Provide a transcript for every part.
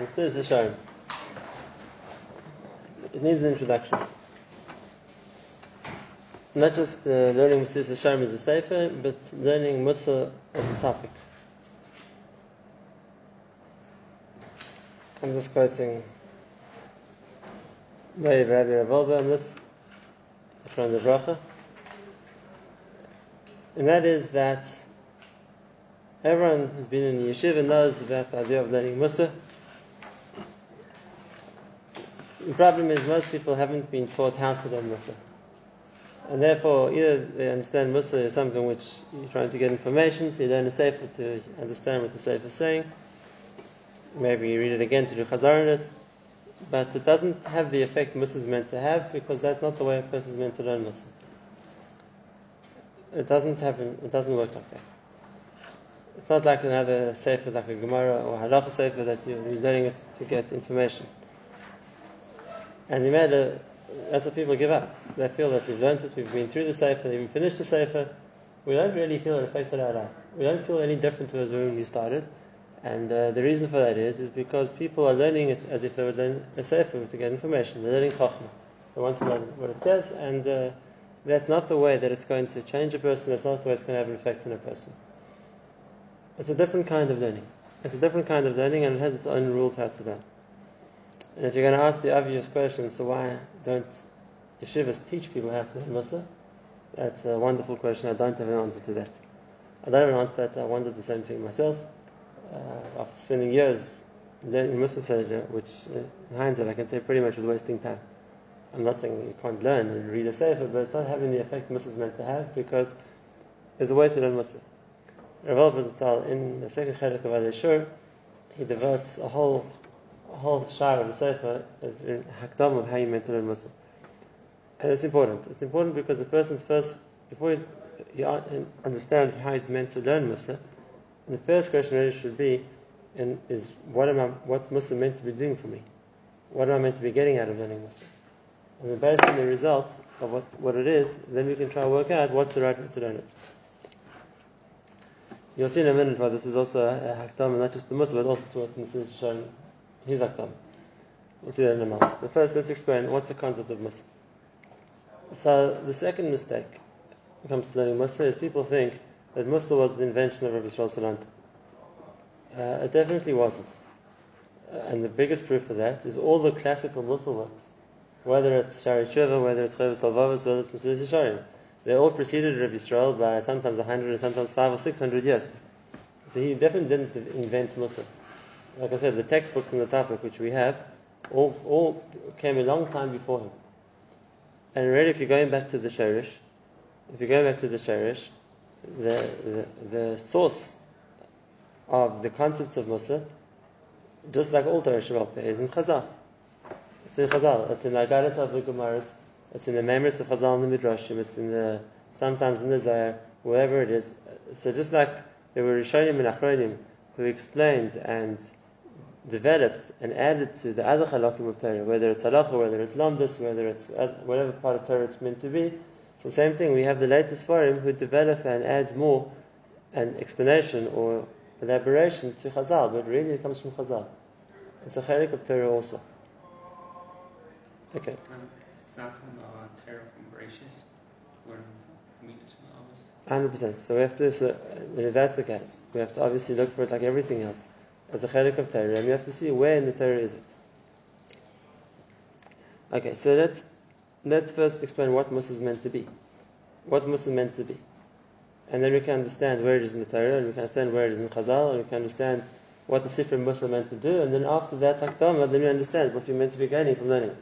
And Mesilas Yesharim. It needs an introduction. Not just uh, learning Mesilas Yesharim as a sefer, but learning Mussar as a topic. I'm just quoting Rabbi Rabbi Rav Wolbe on this from the Bracha. And that is that everyone who's been in yeshiva knows about the idea of learning Mussar. The problem is most people haven't been taught how to learn Mussar. And therefore, either they understand Mussar as something which you're trying to get information, so you learn a Sefer to understand what the Sefer is saying. Maybe you read it again to do Chazar in it. But it doesn't have the effect Mussar is meant to have because that's not the way a person is meant to learn Mussar. It doesn't happen, it doesn't work like that. It's not like another Sefer, like a Gemara or Halacha Sefer that you're learning it to get information. And you made a, that's what people give up. They feel that we've learned it, we've been through the Sefer, even finished the Sefer. We don't really feel it affected our life. We don't feel any different to us when we started. And uh, the reason for that is, is because people are learning it as if they would learn a Sefer to get information. They're learning Chokhmah. They want to learn what it says, and uh, that's not the way that it's going to change a person, that's not the way it's going to have an effect on a person. It's a different kind of learning. It's a different kind of learning, and it has its own rules how to learn. And if you're going to ask the obvious question, so why don't yeshivas teach people how to learn Mussar? That's a wonderful question. I don't have an answer to that. I don't have an answer to that. I wondered the same thing myself. Uh, after spending years learning Mussar Sajda, which uh, in hindsight I can say pretty much was wasting time. I'm not saying you can't learn and read a Sefer, but it's not having the effect Mussar is meant to have because there's a way to learn Mussar. Rav in the second Chelik of Alei Shur, he devotes a whole whole share of the Sefer as in Hakdam of how you to learn Mussar. And it's important. It's important because the person's first, before he understands how he's meant to learn Mussar, the first question really should be, and is what am I, what's Mussar meant to be doing for me? What am I meant to be getting out of learning Mussar? And based on the results of what, what it is, then we can try to work out what's the right way to learn it. You'll see in a minute why this is also a, a hakdam, not just the Mussar, but also to what Mussar is showing his hakdam. We'll see that in a moment. But first, let's explain what's the concept of Mussar. So, the second mistake when it comes to learning Mussar is people think that Mussar was the invention of Rabbi Yisrael Salanter. Uh, it definitely wasn't. Uh, and the biggest proof of that is all the classical Mussar works, whether it's Shaarei Tshuva, whether it's Chovos Halevavos, whether it's Mesilas Yesharim. They all preceded Rabbi Yisrael by sometimes 100 and sometimes 5 or 600 years. So he definitely didn't invent Mussar. Like I said, the textbooks in the topic which we have all, all came a long time before him. And really, if you're going back to the Shorish, if you're going back to the Shorish, the, the, the source of the concepts of Mussar, just like all Torah Shabbat, is in Chazal. It's in Chazal. It's in the Agarat of the Gemaras. It's in the Memris of Chazal and the Midrashim. It's in the sometimes in the Zohar, wherever it is. So just like there were Rishonim and Achronim who explained and developed and added to the other halakim of Torah, whether it's halacha, whether it's lamdas, whether it's whatever part of Torah it's meant to be. So the same thing, we have the latest Sfarim who develop and add more an explanation or elaboration to Chazal, but really it comes from Chazal. It's a chelik of Torah also. Okay. It's not from uh, Torah from Bereshis, learning Midas from Hundred percent. So we have to. So if that's the case, we have to obviously look for it like everything else, as a chelik of Torah, and we have to see where in the Torah is it. Okay, so let's let's first explain what Mussar is meant to be. What's Mussar meant to be? And then we can understand where it is in the Torah, and we can understand where it is in Chazal, and we can understand what the Sifra Mussar meant to do, and then after that, Hakdama, then we understand what we're meant to be gaining from learning it.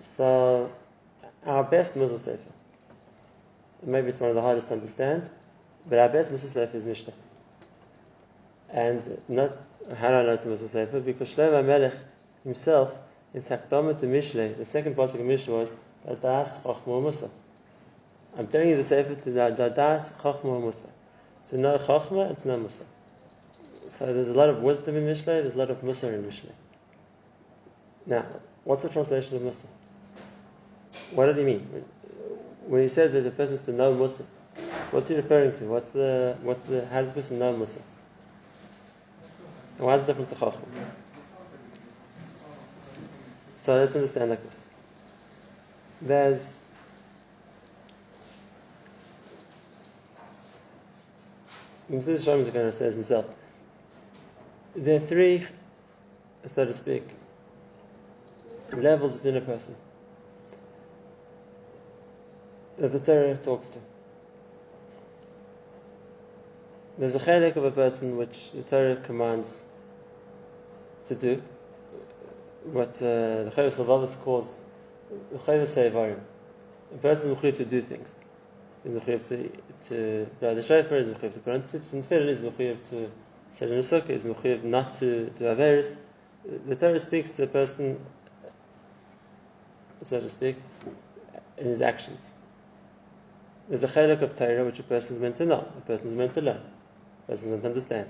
So, our best Mussar Sefer, maybe it's one of the hardest to understand, but our best Mussar Sefer is Mishle. And not, how do I know it's Mussar Sefer? Because Shlomo Melech himself, in Sakdama to Mishle, the second part of Mishle was, Dadas Chachma Mussar. I'm telling you the Sefer to Dadas Chachma Mussar. To know Chachma and to know Mussar. So there's a lot of wisdom in Mishle, there's a lot of Mussar in Mishle. Now, what's the translation of Mussar? What did he mean? When he says that the person is to know Mussar, What's he referring to? What's the what's the how does this person know Mussar? And why is it different to Chacham? So let's understand like this. There's Mr. Shalom Zakana says himself, there are three, so to speak, levels within a person that the Torah talks to. There's a chalik of a person which the Torah commands to do, what uh, the Chovos Halevavos calls the Chavis. A person is mechuyev to do things. He's mechuyev to to blow the shofar. He's mechuyev to put on tzitzit and tefillin. He's mechuyev to sit in a sukkah. He's mechuyev not to do averis. The Torah speaks to the person, so to speak, in his actions. There's a chalik of Torah which a person is meant to know, a person is meant to learn, person to understand.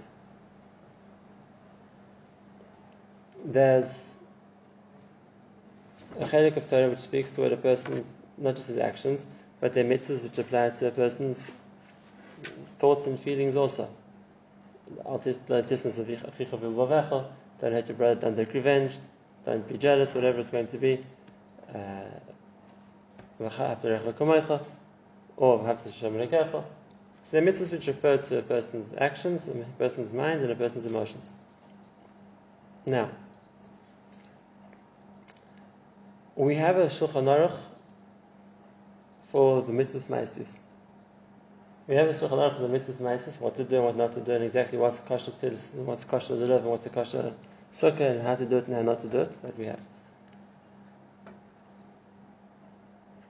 There's a chalik of Torah which speaks to what a person, not just his actions, but their mitzvahs which apply to a person's thoughts and feelings also. Don't hate your brother, don't take revenge, don't be jealous, whatever it's going to be. Uh, or So the mitzvahs which refer to a person's actions, a person's mind, and a person's emotions. Now, we have a Shulchan Aruch for the mitzvahs ma'asis. We have a Shulchan Aruch for the mitzvahs ma'asis, what to do and what not to do, and exactly what's the kosher and what's the kosher lulav, and what's the kosher sukkah, and how to do it and how not to do it, that we have.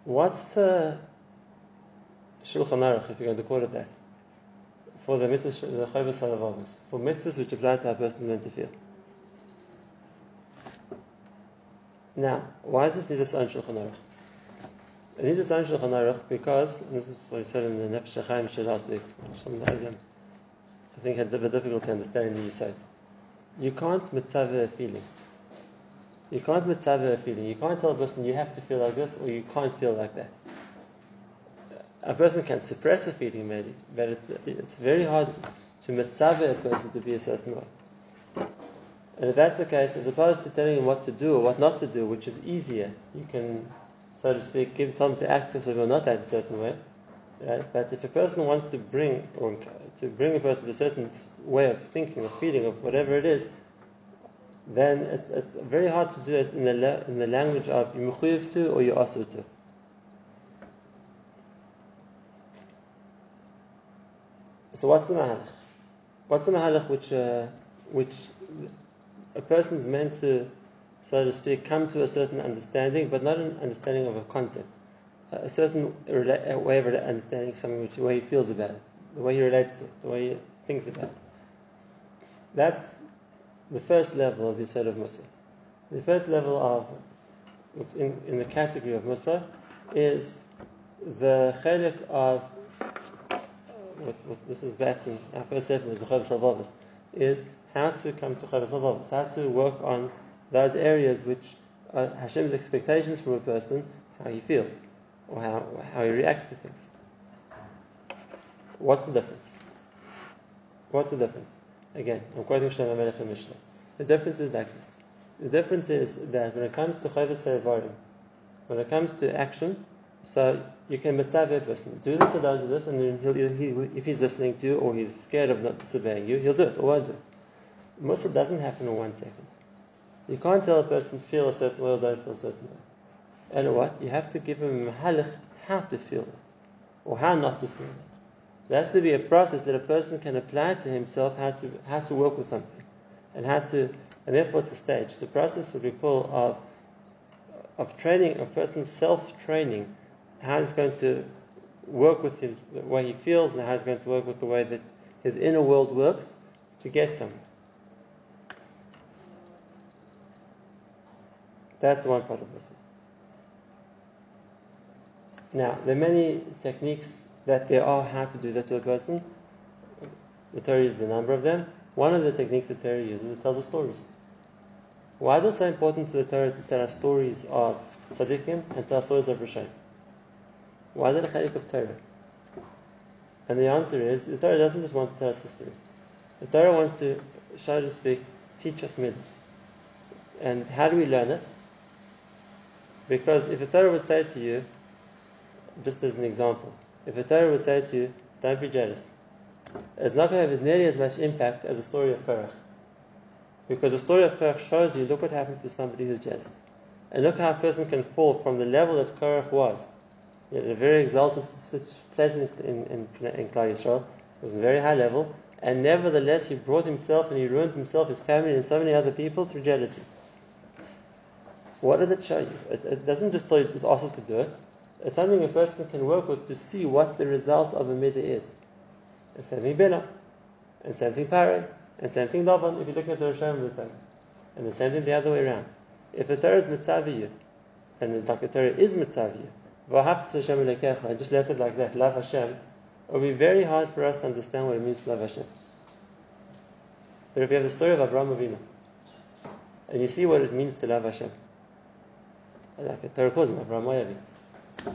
What's the Shulchan Aruch, if you're going to call it that, for the mitzvahs, the Chovos Halevavos, for mitzvahs which apply to how a person to feel. Now, why does it need its own Shulchan Aruch? It needs Shulchan Aruch because, and this is what we said in the Nefesh HaChaim last week, of the I think had a bit difficulty understanding the Yisod. You can't mitzvah a feeling. You can't mitzvah a feeling. You can't tell a person you have to feel like this or you can't feel like that a person can suppress a feeling maybe, but it's, it's very hard to mitzvah a person to be a certain way. And if that's the case, as opposed to telling him what to do or what not to do, which is easier, you can, so to speak, give time to act or will not act a certain way. Right? But if a person wants to bring or to bring a person to a certain way of thinking or feeling of whatever it is, then it's, it's very hard to do it in the, in the language of you to or you to. So what's the mahalach? What's the mahalach which uh, which a person is meant to, so to speak, come to a certain understanding, but not an understanding of a concept, a certain rela- way of understanding something, which the way he feels about it, the way he relates to it, the way he thinks about it. That's the first level of the sort of Mussar. The first level of in, in the category of Mussar is the chalik of what, what this is in our first sefer was the Chovos Halevavos, is how to come to Chovos Halevavos, how to work on those areas which are Hashem's expectations from a person, how he feels, or how, how he reacts to things. What's the difference? What's the difference? Again, I'm quoting Shlomo Melech and Mishle. The difference is like this. The difference is that when it comes to Chovos Halevavos, when it comes to action, so you can mitzvah a person, do this or don't do this, and he, if he's listening to you or he's scared of not disobeying you, he'll do it or won't do it. Mussar doesn't happen in one second. You can't tell a person feel a certain way or don't feel a certain way. And what? You have to give him a halach how to feel it or how not to feel it. There has to be a process that a person can apply to himself how to how to work with something and how to and therefore it's a stage. The process what we call of of training a person's self training how he's going to work with his, the way he feels and how he's going to work with the way that his inner world works to get somewhere. That's one part of Mussar. Now, there are many techniques that there are how to do that to a person. The Torah uses a number of them. One of the techniques the Torah uses is tells stories. Why is it so important to the Torah to tell us stories of tzaddikim and tell us stories of Rishon? Why is it a chalik of Torah? And the answer is the Torah doesn't just want to tell us history. The Torah wants to, so to speak, teach us midas. And how do we learn it? Because if a Torah would say to you, just as an example, if a Torah would say to you, don't be jealous, it's not going to have nearly as much impact as the story of Korach. Because the story of Korach shows you, look what happens to somebody who's jealous. And look how a person can fall from the level that Korach was. A very exalted, place in, in, in, in Klal Yisrael. It was a very high level. And nevertheless, he brought himself and he ruined himself, his family, and so many other people through jealousy. What does it show you? It, it doesn't just tell you it's awesome to do it. It's something a person can work with to see what the result of a midah is. And same thing Bela, and same thing Pare, and same thing Lavan if you look at the Rishon of the Torah. And the same thing the other way around. If the Torah is mitzaviyu, and the Torah is mitzaviyu, and just left it like that, love Hashem, it will be very hard for us to understand what it means to love Hashem. But if you have the story of Abraham Avinu, and you see what it means to love Hashem, like a Torah calls him Abraham Moavi,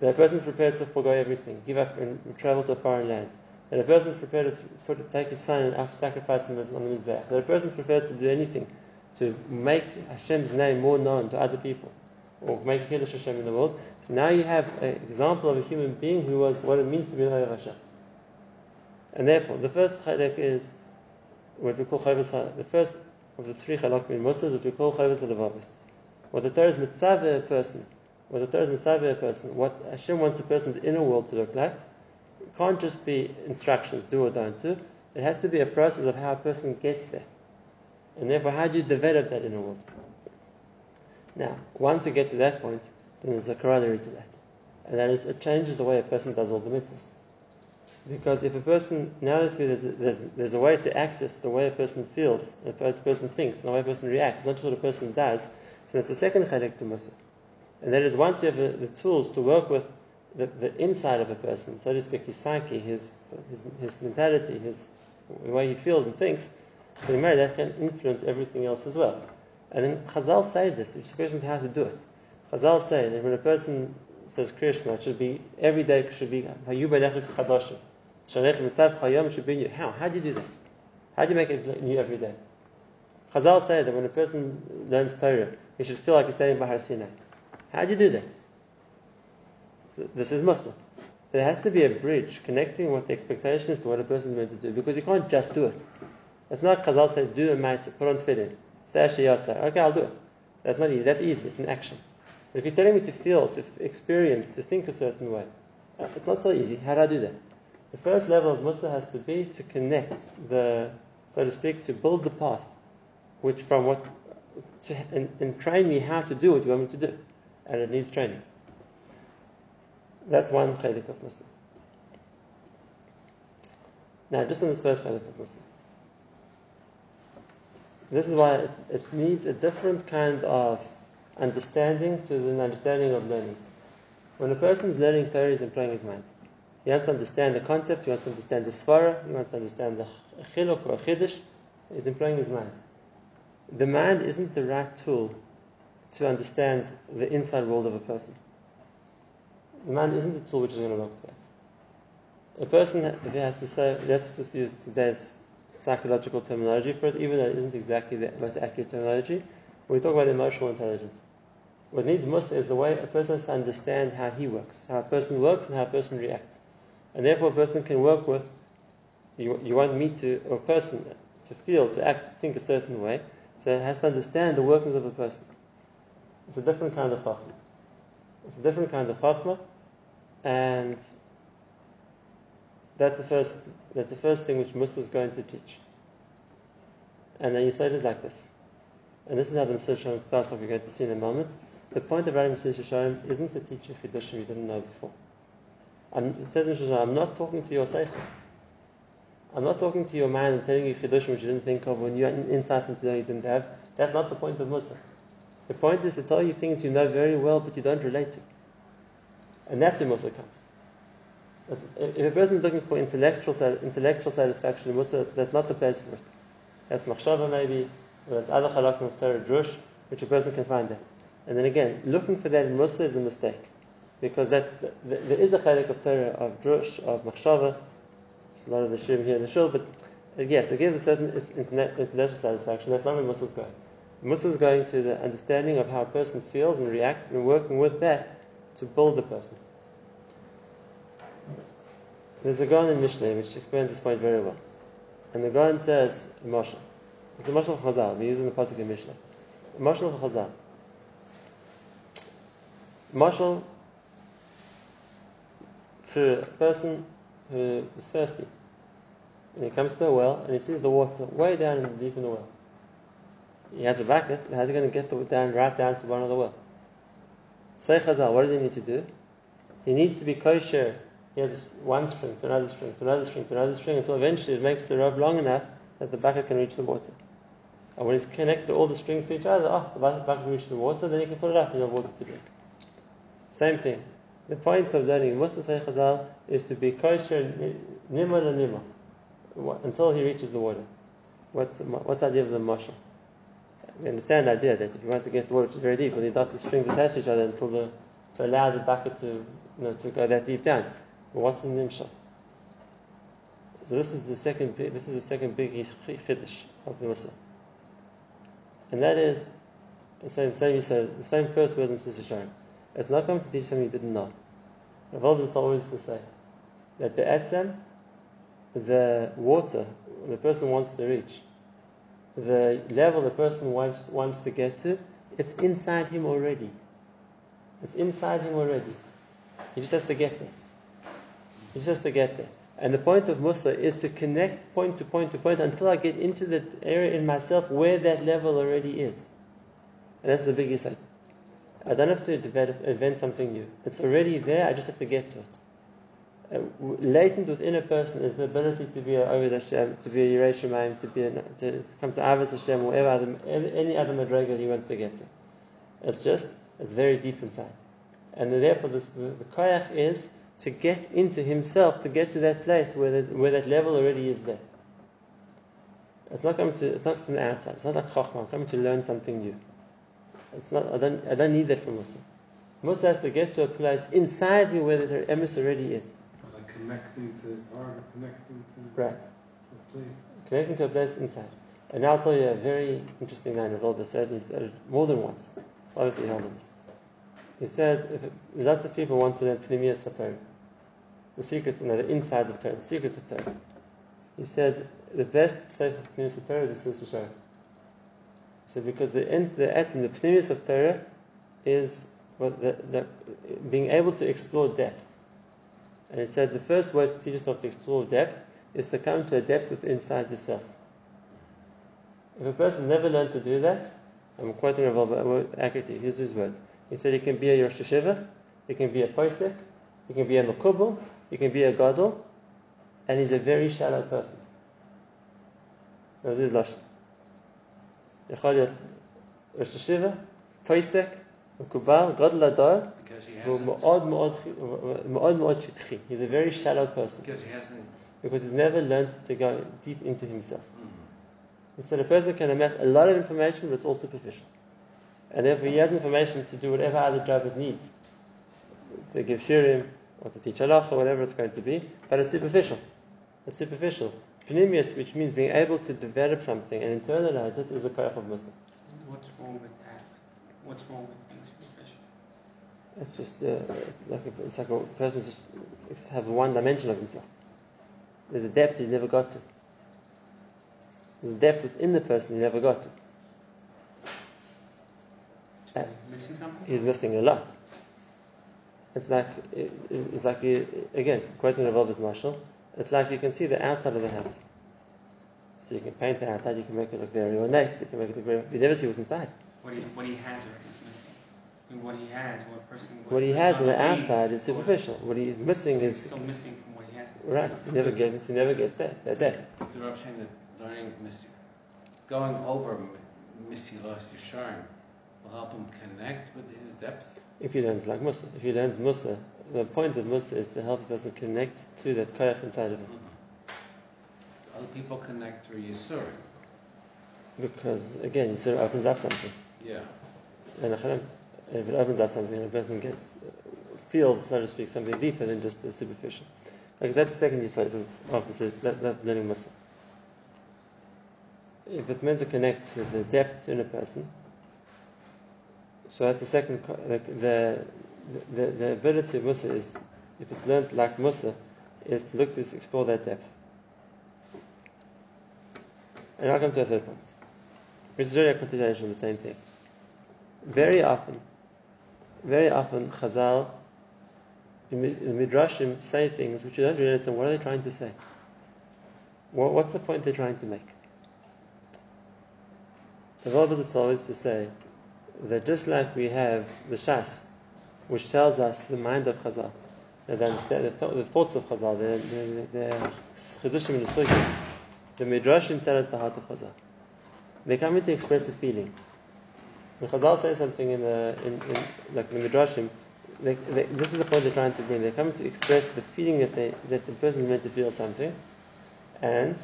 that person is prepared to forego everything, give up and travel to a foreign land. That a person is prepared to, put, to take his son and sacrifice him on the Mizbeach. That a person is prepared to do anything to make Hashem's name more known to other people or make a Kiddush Hashem in the world. So now you have an example of a human being who was what it means to be a Hashem. And therefore, the first chaylik is what we call chayvus. The first of the three chalakim in Mussar is what we call Chovos Halevavos. What the Torah is mitzvah a person, what the Torah is mitzvah a person, what Hashem wants a person's inner world to look like, it can't just be instructions, do or don't do. It has to be a process of how a person gets there. And therefore, how do you develop that inner world? Now, once you get to that point, then there's a corollary to that. And that is, it changes the way a person does all the mitzvahs. Because if a person, now that there's a, there's, there's a way to access the way a person feels, the way a person thinks, the way a person reacts, not just what a person does, so that's the second chalik to Mussar. And that is once you have the, the tools to work with the, the, inside of a person, so to speak, his psyche, his, his, his mentality, his, the way he feels and thinks, so that can influence everything else as well. And then Chazal say this, which questions how to do it. Chazal say that when a person says Krishma, it should be every day should be should be. How? How do you do that? How do you make it new every day? Chazal say that when a person learns Torah, he should feel like he's standing by Har Sinai. How do you do that? So this is Mussar. There has to be a bridge connecting what the expectation is to what a person is meant to do, because you can't just do it. It's not Chazal say do a mice, put on tefillin. Say Okay, I'll do it. That's not easy. That's easy. It's an action. But if you're telling me to feel, to experience, to think a certain way, uh, it's not so easy. How do I do that? The first level of Mussar has to be to connect the, so to speak, to build the path, which from what, to, and, and train me how to do what you want me to do. And it needs training. That's one chelik of Mussar. Now, just on this first chelik of Mussar. This is why it, it needs a different kind of understanding to the understanding of learning. When a person is learning Torah, he's employing his mind. He wants to understand the concept, he wants to understand the svara, he wants to understand the chiluk or chiddush, he's employing his mind. The mind isn't the right tool to understand the inside world of a person. The mind isn't the tool which is going to work with that. A person, has to say, let's just use today's psychological terminology for it, even though it isn't exactly the most accurate terminology. we talk about emotional intelligence. What needs most is the way a person has to understand how he works, how a person works and how a person reacts. And therefore a person can work with, you, you want me to, or a person to feel, to act, think a certain way, so it has to understand the workings of a person. It's a different kind of chachma. It's a different kind of chachma, and that's the first. That's the first thing which Mussar is going to teach. And then you say it is like this. And this is how the Mesilas Yesharim starts off. We're going to see in a moment. The point of writing Mesilas Yesharim isn't to teach you chidushim you didn't know before. I'm, it says in Shoshan, I'm not talking to your seichel. I'm not talking to your mind and telling you chidushim which you didn't think of, when you had insights into that you didn't have. That's not the point of Mussar. The point is to tell you things you know very well but you don't relate to. And that's where Mussar comes. If a person is looking for intellectual intellectual satisfaction that's not the place for it. That's machshava maybe, or that's other halakim of Torah drush, which a person can find that. And then again, looking for that in Mussar is a mistake, because that's there is a chalik of Torah of drush of machshava There's a lot of the shrim here in the shul, but uh, yes, it gives a certain intellectual satisfaction. That's not where Mussar is going. Mussar is going to the understanding of how a person feels and reacts and working with that to build the person. There's a Gan in Mishnah which explains this point very well. And the Gan says, Mashal. It's a Mashal for Chazal. We use it in the Pasuk in Mishnah. Mashal for Chazal. Mashal to a person who is thirsty. And he comes to a well and he sees the water way down in the deep in the well. He has a bucket, but how's he going to get the down right down to the bottom of the well? Say Chazal, what does he need to do? He needs to be kosher. He has one string to another string to another string to another string until eventually it makes the rope long enough that the bucket can reach the water. And when he's connected all the strings to each other, oh, the bucket can reach the water, then he can put it up and have water to drink. Same thing. The point of learning Mussar Say Chazal is to be kosher nima la nima until he reaches the water. What's, what's the idea of the mashal? We understand the idea that if you want to get the water which is very deep, you need lots of strings attached to each other until the, to allow the bucket to, you know, to go that deep down. What's the nimshal? So this is the second big, this is the second big chiddush of Mussar. And that is the same, same you said, the same first words in Sisha Sharm. It's not coming to teach something you didn't know. Rav is always to say that the be'etzem, the water the person wants to reach, the level the person wants, wants to get to, it's inside him already. It's inside him already. He just has to get there. He just to get there. And the point of Mussar is to connect point to point to point until I get into the area in myself where that level already is. And that's the big insight. I don't have to develop, invent something new. It's already there, I just have to get to it. Uh, latent within a person is the ability to be a Ovid Hashem, to be a Yerei Shemaim, to, be a, to come to Avos Hashem, whatever other, any other madrigal he wants to get to. It's just, it's very deep inside. And therefore, this, the, the koyach is to get into himself, to get to that place where, the, where that level already is there. It's not coming to, it's not from the outside. It's not like chokhmah. I'm coming to learn something new. It's not. I don't. I don't need that from Mussar. Mussar has to get to a place inside me where the emes already is. Like connecting to his heart, connecting to Right. the place. Connecting to a place inside. And now I'll tell you a very interesting line of Wolbe said. He said it more than once. So obviously he held this. He said if lots of people want to learn Pnimius Torah, the secrets, know, the insides of Torah, the secrets of Torah. He said the best sefer of Torah is the Torah. He said because the end, the etzim, the Pnimius of Torah is what the, the, being able to explore depth. And he said the first way to teach yourself to explore depth is to come to a depth within inside yourself. If a person never learned to do that, I'm quoting Rav Wolbe uh, accurately, here's his words. He said he can be a Rosh Yeshiva, he can be a Poisek, he can be a Makubal, he can be a Gadol, and he's a very shallow person. That was his Lashon. יכול להיות ראש ישיבה, פויסק, מקובל, גודל הדור, Because he והוא hasn't. מאוד מאוד, מאוד מאוד שטחי. He's a very shallow person. Because he hasn't. Because he's never learned to go deep into himself. mm, Instead, a person can amass a lot of information, but it's all superficial. And therefore, he has information to do whatever other job it needs. To give shirim, or to teach halach, or whatever it's going to be, but it's superficial. It's superficial. Pnimius, which means being able to develop something and internalize it, is a koyach of Mussar. What's wrong with that? What's wrong with being superficial? It's just, uh, it's like a, it's like a person just have one dimension of himself. There's a depth he never got to. There's a depth within the person he never got to. So is he missing something? he's missing a lot. It's like it- it's like you, again quoting Rav Wolbe's mashal. It's like you can see the outside of the house, so you can paint the outside. You can make it look very ornate. You can make it look very. You never see what's inside. What he, what he has already is missing. I mean, what he has, what person. What he has on the outside is being- superficial. What he's So missing he's is still missing from what he has. right. He never gets. He never gets there. That depth. It's the Rav saying that learning mystery, going over M- Mesilas Yesharim will help him connect with his depth. If he learns like Mussar, if he learns Mussar, the point of Mussar is to help the person connect to that koyach inside of him. Other people connect through Yisurim. Because again, of opens up something. Yeah. And if it opens up something, a person gets feels, so to speak, something deeper than just the superficial. Okay, that's the second use of of this is that, that learning Mussar. If it's meant to connect to the depth in a person, so that's the second. The the, the, the ability of Mussar is, if it's learned like Mussar, is to look to explore that depth. And I'll come to a third point, which is really a continuation of the same thing. Very often, very often, Chazal, the Midrashim say things which you don't really understand. What are they trying to say? What's the point they're trying to make? The Rabbi is always to say that just like we have the Shas, which tells us the mind of Chazal, that the, th- the thoughts of Chazal, the, the, the Chidushim and the Sugya, the Midrashim tell us the heart of Chazal. They come in to express a feeling. When Chazal says something in the, in, in, like the Midrashim, they, they, this is the point they're trying to bring. They come to express the feeling that they, that the person is meant to feel something, and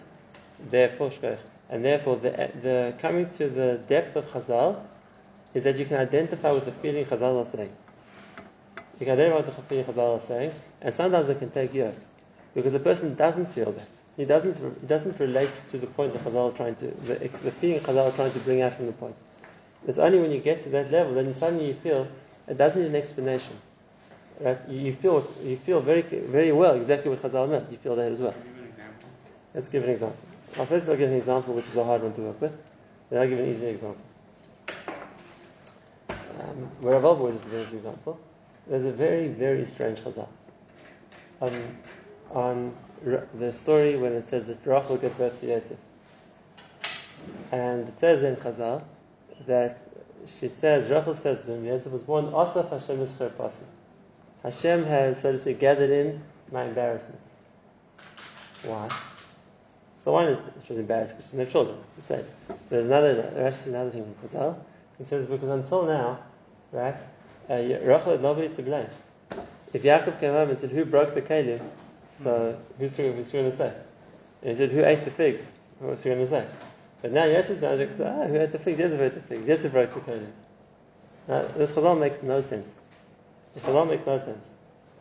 therefore. And therefore, the, the coming to the depth of Chazal is that you can identify with the feeling Chazal are saying. You can identify with the feeling Chazal are saying, and sometimes it can take years, because the person doesn't feel that. He doesn't. He doesn't relate to the point that Chazal is trying to, the, the feeling Chazal is trying to bring out from the point. It's only when you get to that level, then suddenly you feel it doesn't need an explanation. Right? You feel you feel very very well exactly what Chazal meant. You feel that as well. Can you give an example? Let's give an example. I'll first I'll give an example which is a hard one to work with. Then I'll give an easy example. Where Rav Wolbe just gives an example, there's a very, very strange chazal. Um, on the story when it says that Rachel gives birth to Yosef. And it says in Chazal that she says, Rachel says when Yosef was born, Asaf Hashem is Pasi. Hashem has, so to speak, gathered in my embarrassment. Why? So one is she was embarrassed because she didn't have children. You say. There's another there's actually another thing in Chazal. It says because until now, right, uh, Rachel had nobody to blame. If Yaakov came home and said, "Who broke the kalim?" So who's who's going to say? And he said, "Who ate the figs?" What's he going to say? But now Yosef's going to say, "Ah, who ate the figs? Yosef ate the figs. Yosef broke the kalim." Now this Chazal makes no sense. This Chazal makes no sense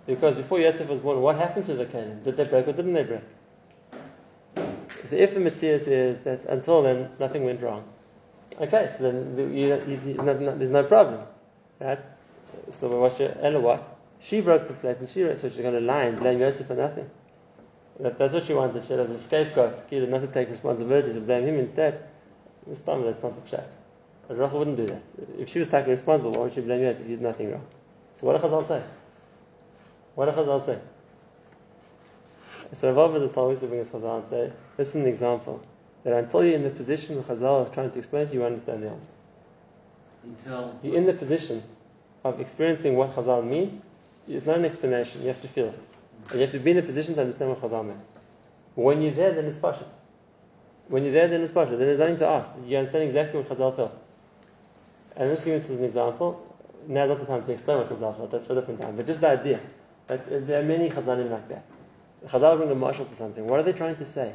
because before Yosef was born, what happened to the kalim? Did they break or didn't they break? So if the Matthias is that until then nothing went wrong, okay, so then you, you, you, no, no, there's no problem, right? So what's your Ella what? She broke the plate and she so she's going to lie and blame Yosef for nothing. That, that's what she wanted. She had as a scapegoat, Kira not to take responsibility to blame him instead. This time that's not the pshat. But Rachel wouldn't do that. If she was taken responsible, why would she blame Yosef? He did nothing wrong. So what does Chazal say? What does Chazal say? So Rav is always bring us Chazal and say, this is an example that until you're in the position of Chazal trying to explain to you, you understand the answer. Until You're in the position of experiencing what Chazal mean, it's not an explanation, you have to feel it. And you have to be in a position to understand what Chazal meant. When you're there, then it's Pasha. When you're there, then it's Pasha. Then there's nothing to ask. You understand exactly what Chazal felt. And I'm just giving this as an example. Now's not the time to explain what Chazal felt, that's for a different time. But just the idea. That there are many Chazalim like that. Chazal bring a mashal to something. What are they trying to say?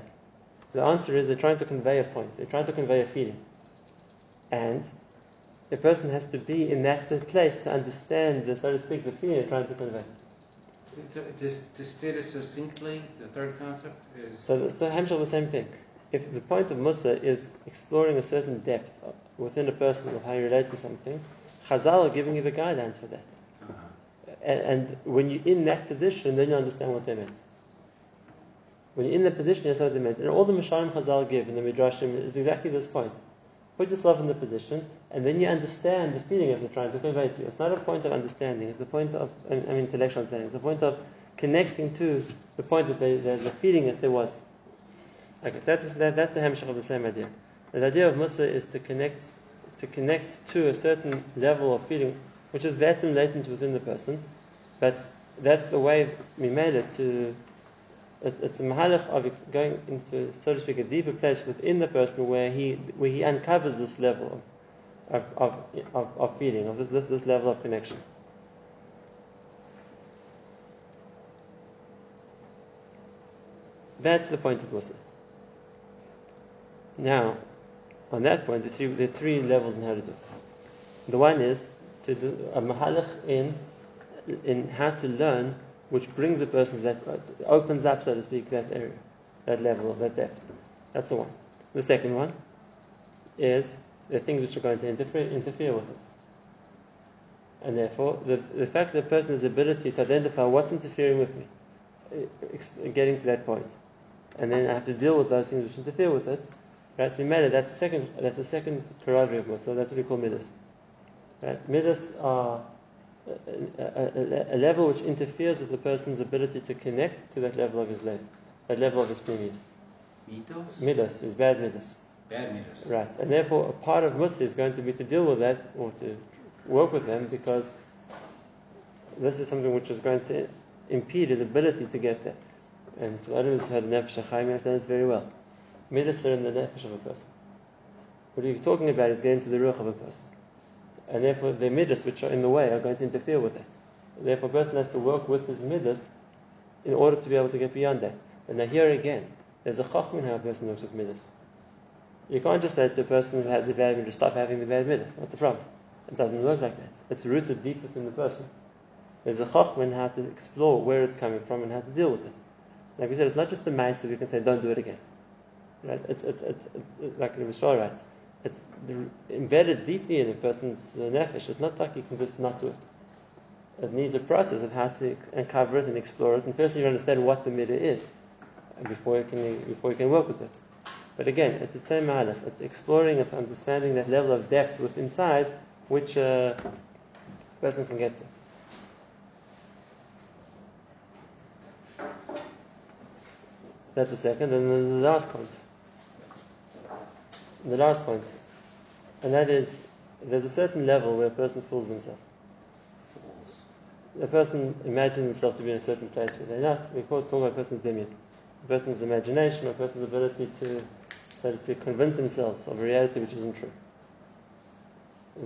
The answer is they're trying to convey a point. They're trying to convey a feeling. And a person has to be in that place to understand, the, so to speak, the feeling they're trying to convey. so, to, to state it succinctly, the third concept is So, so Hamshel, the same thing. If the point of Mussar is exploring a certain depth within a person of how he relates to something, Chazal are giving you the guidelines for that. uh, And, and when you're in that position, then you understand what they meant. When you're in that position, you understand what they meant. And all the Misharim Chazal give in the Midrashim is exactly this point. Put yourself in the position, and then you understand the feeling that they're trying to convey to you. It's not a point of understanding, it's a point of um, an, an intellectual understanding. It's a point of connecting to the point that they, the, the feeling that there was. Okay, that's, that, that's a hamshach of the same idea. The idea of Mussar is to connect to connect to a certain level of feeling, which is and latent within the person, but that's the way we made it to. It's, it's a mahalach of going into, so to speak, a deeper place within the person where he where he uncovers this level of of, of, of, feeling, of this, this this level of connection. That's the point of Mussar. Now, on that point, the three, the three levels in it. The one is to do a mahalach in, in how to learn which brings a person to that, opens up, so to speak, that area, that level, of that depth. That's the one. The second one is the things which are going to interfere, interfere with it. And therefore, the, the fact that a person has the ability to identify what's interfering with me, eh, getting to that point, and then I have to deal with those things which interfere with it, right? We made it, that's the second, that's the second corrodary of so that's what we call midas. Right? Midas are a, a, a, level which interferes with the person's ability to connect to that level of his life, that level of his previous. Mitos? Midas is bad midas. Bad midas. Right. And therefore, a part of Mussar is going to be to deal with that or to work with them because this is something which is going to impede his ability to get there. And to others who had Nefesh Chaim understand this very well. Midas are in the Nefesh of a person. What you're talking about is getting to the Ruach of a person. And therefore, the Midas which are in the way are going to interfere with that. Therefore, a person has to work with his Midas in order to be able to get beyond that. And now, here again, there's a chachma in how a person works with Midas. You can't just say to a person who has a bad midah, stop having the bad midah. What's the problem? It doesn't work like that. It's rooted deep within the person. There's a chachma in how to explore where it's coming from and how to deal with it. Like we said, it's not just the mice you can say, don't do it again. Right? It's, it's, it's, it's like the Rishon writes, it's embedded deeply in a person's uh, nefesh. It's not like you can just not do it. It needs a process of how to uncover it and explore it. And first, you understand what the midah is before you can before you can work with it. But again, it's the same mahalach. It's exploring, it's understanding that level of depth within inside which a person can get to. That's the second, and then the last point. The last point, and that is there's a certain level where a person fools himself. A person imagines himself to be in a certain place where they're not. We call it talk about a person's dimyan, a person's imagination, a person's ability to so to speak, convince themselves of a reality which isn't true.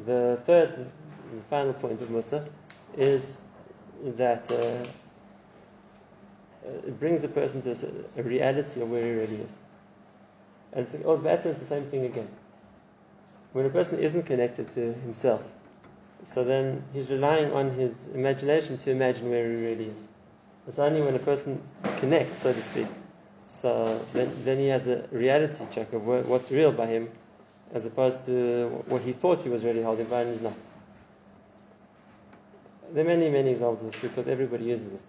The third and final point of Mussar is that uh, it brings a person to a, a, reality of where he really is. And it's, oh, better, it's the same thing again. When a person isn't connected to himself, so then he's relying on his imagination to imagine where he really is. It's only when a person connects, so to speak, so then, then he has a reality check of what's real by him, as opposed to what he thought he was really holding by and is not. There are many, many examples of this because everybody uses it.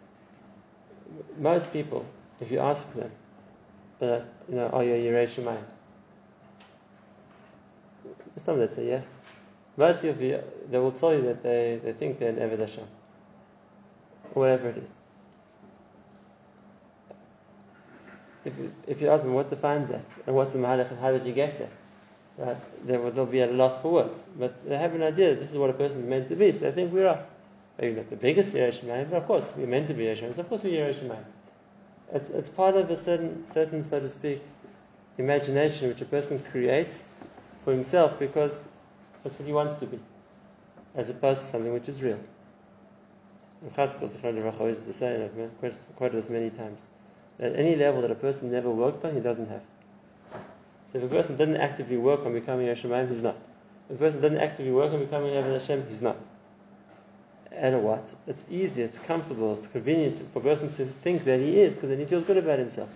Most people, if you ask them, uh, you know, are you a Yerei Shemayim? Some that say yes. Most of you, they will tell you that they, they think they're an Eved Hashem. Whatever it is. if if you ask them what defines that and what's the mahalach and how did you get there, right, they will, they'll be at a loss for words. But they have an idea that this is what a person is meant to be, so they think we are. Maybe not the biggest Yeresh but of course we're meant to be Yeresh Of course we're Yeresh It's, it's part of a certain, certain, so to speak, imagination which a person creates for himself because that's what he wants to be, as opposed to something which is real. Is the saying, I've quoted this many times at any level that a person never worked on, he doesn't have. So if a person doesn't actively work on becoming a Shemaim, he's not. If a person doesn't actively work on becoming a Hashem, he's not. And what? It's easy, it's comfortable, it's convenient for a person to think that he is, because then he feels good about himself.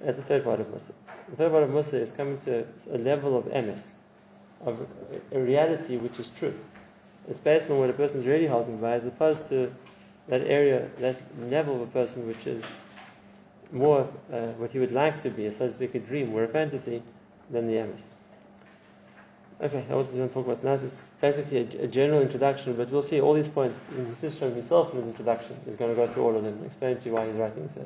That's the third part of Mussar. The third part of Mussar is coming to a level of emes, of a reality which is true. It's based on what a person is really holding by, as opposed to that area, that level of a person which is more uh, what he would like to be, so to speak, a dream or a fantasy, than the emes. Okay, I was going to talk about now. It's basically a, a, general introduction, but we'll see all these points. in Mr. himself in his introduction is going to go through all of them, explain to you why he's writing this.